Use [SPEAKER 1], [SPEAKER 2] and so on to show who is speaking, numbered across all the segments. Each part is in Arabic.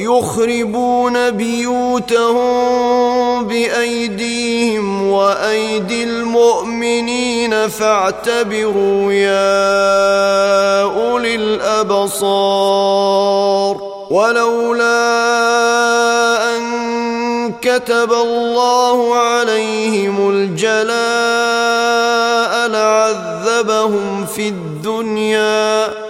[SPEAKER 1] يخربون بيوتهم بأيديهم وأيدي المؤمنين فاعتبروا يا أولي الأبصار ولولا أن كتب الله عليهم الجلاء لعذبهم في الدنيا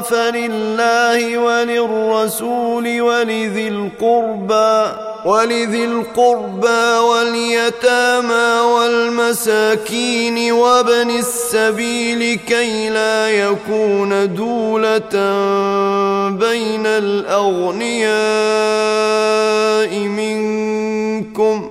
[SPEAKER 1] فلله وللرسول ولذي القربى ولذي القربى واليتامى والمساكين وابن السبيل كي لا يكون دولة بين الأغنياء منكم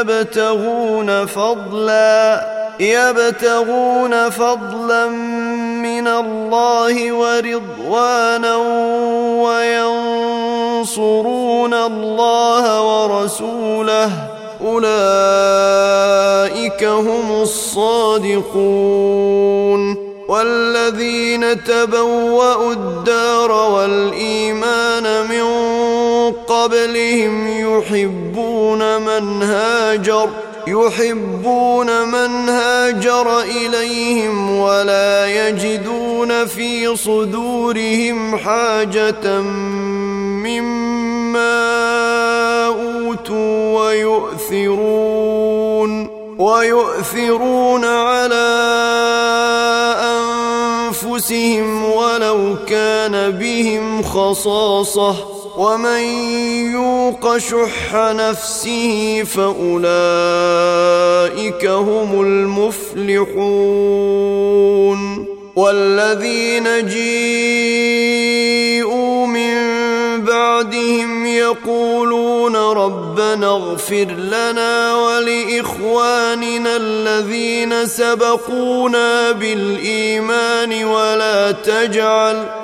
[SPEAKER 1] يبتغون فضلا يبتغون فضلا من الله ورضوانا وينصرون الله ورسوله. أولئك هم الصادقون. والذين تبوأوا الدار والإيمان من قبلهم يحبون من هاجر يحبون من هاجر إليهم ولا يجدون في صدورهم حاجة مما أوتوا ويؤثرون ويؤثرون على أنفسهم ولو كان بهم خصاصة. ومن يوق شح نفسه فأولئك هم المفلحون والذين جيءوا من بعد بعدهم يقولون ربنا اغفر لنا ولإخواننا الذين سبقونا بالإيمان ولا تجعل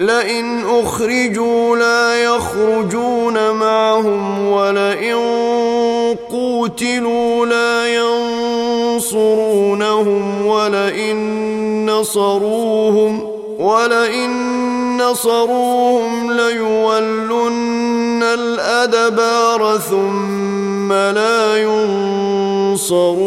[SPEAKER 1] لئن أخرجوا لا يخرجون معهم ولئن قوتلوا لا ينصرونهم ولئن نصروهم ولئن نصروهم ليولن الأدبار ثم لا ينصرون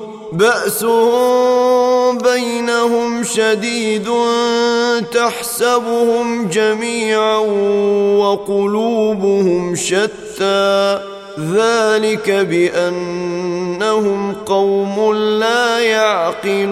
[SPEAKER 1] بأسهم بينهم شديد تحسبهم جميعا وقلوبهم شتى ذلك بأنهم قوم لا يعقلون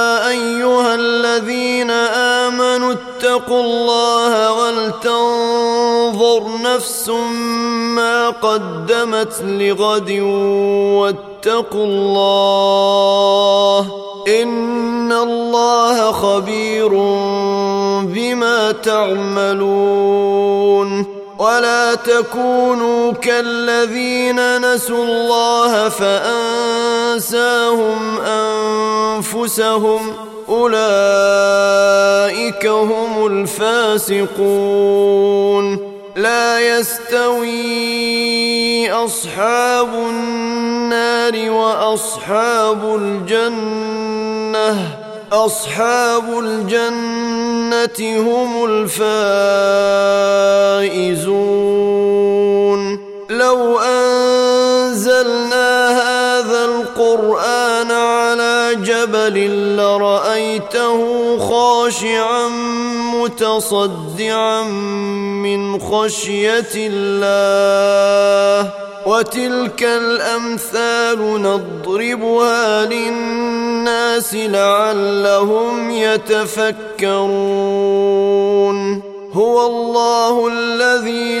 [SPEAKER 1] امنوا اتقوا الله ولتنظر نفس ما قدمت لغد واتقوا الله إن الله خبير بما تعملون ولا تكونوا كالذين نسوا الله فأنساهم أنفسهم أولئك هم الفاسقون. لا يستوي أصحاب النار وأصحاب الجنة. أصحاب الجنة هم الفائزون. لو أنزلنا هذا القرآن على جبل لرأيته خاشعا متصدعا من خشية الله. وتلك الأمثال نضربها للناس لعلهم يتفكرون. هو الله الذي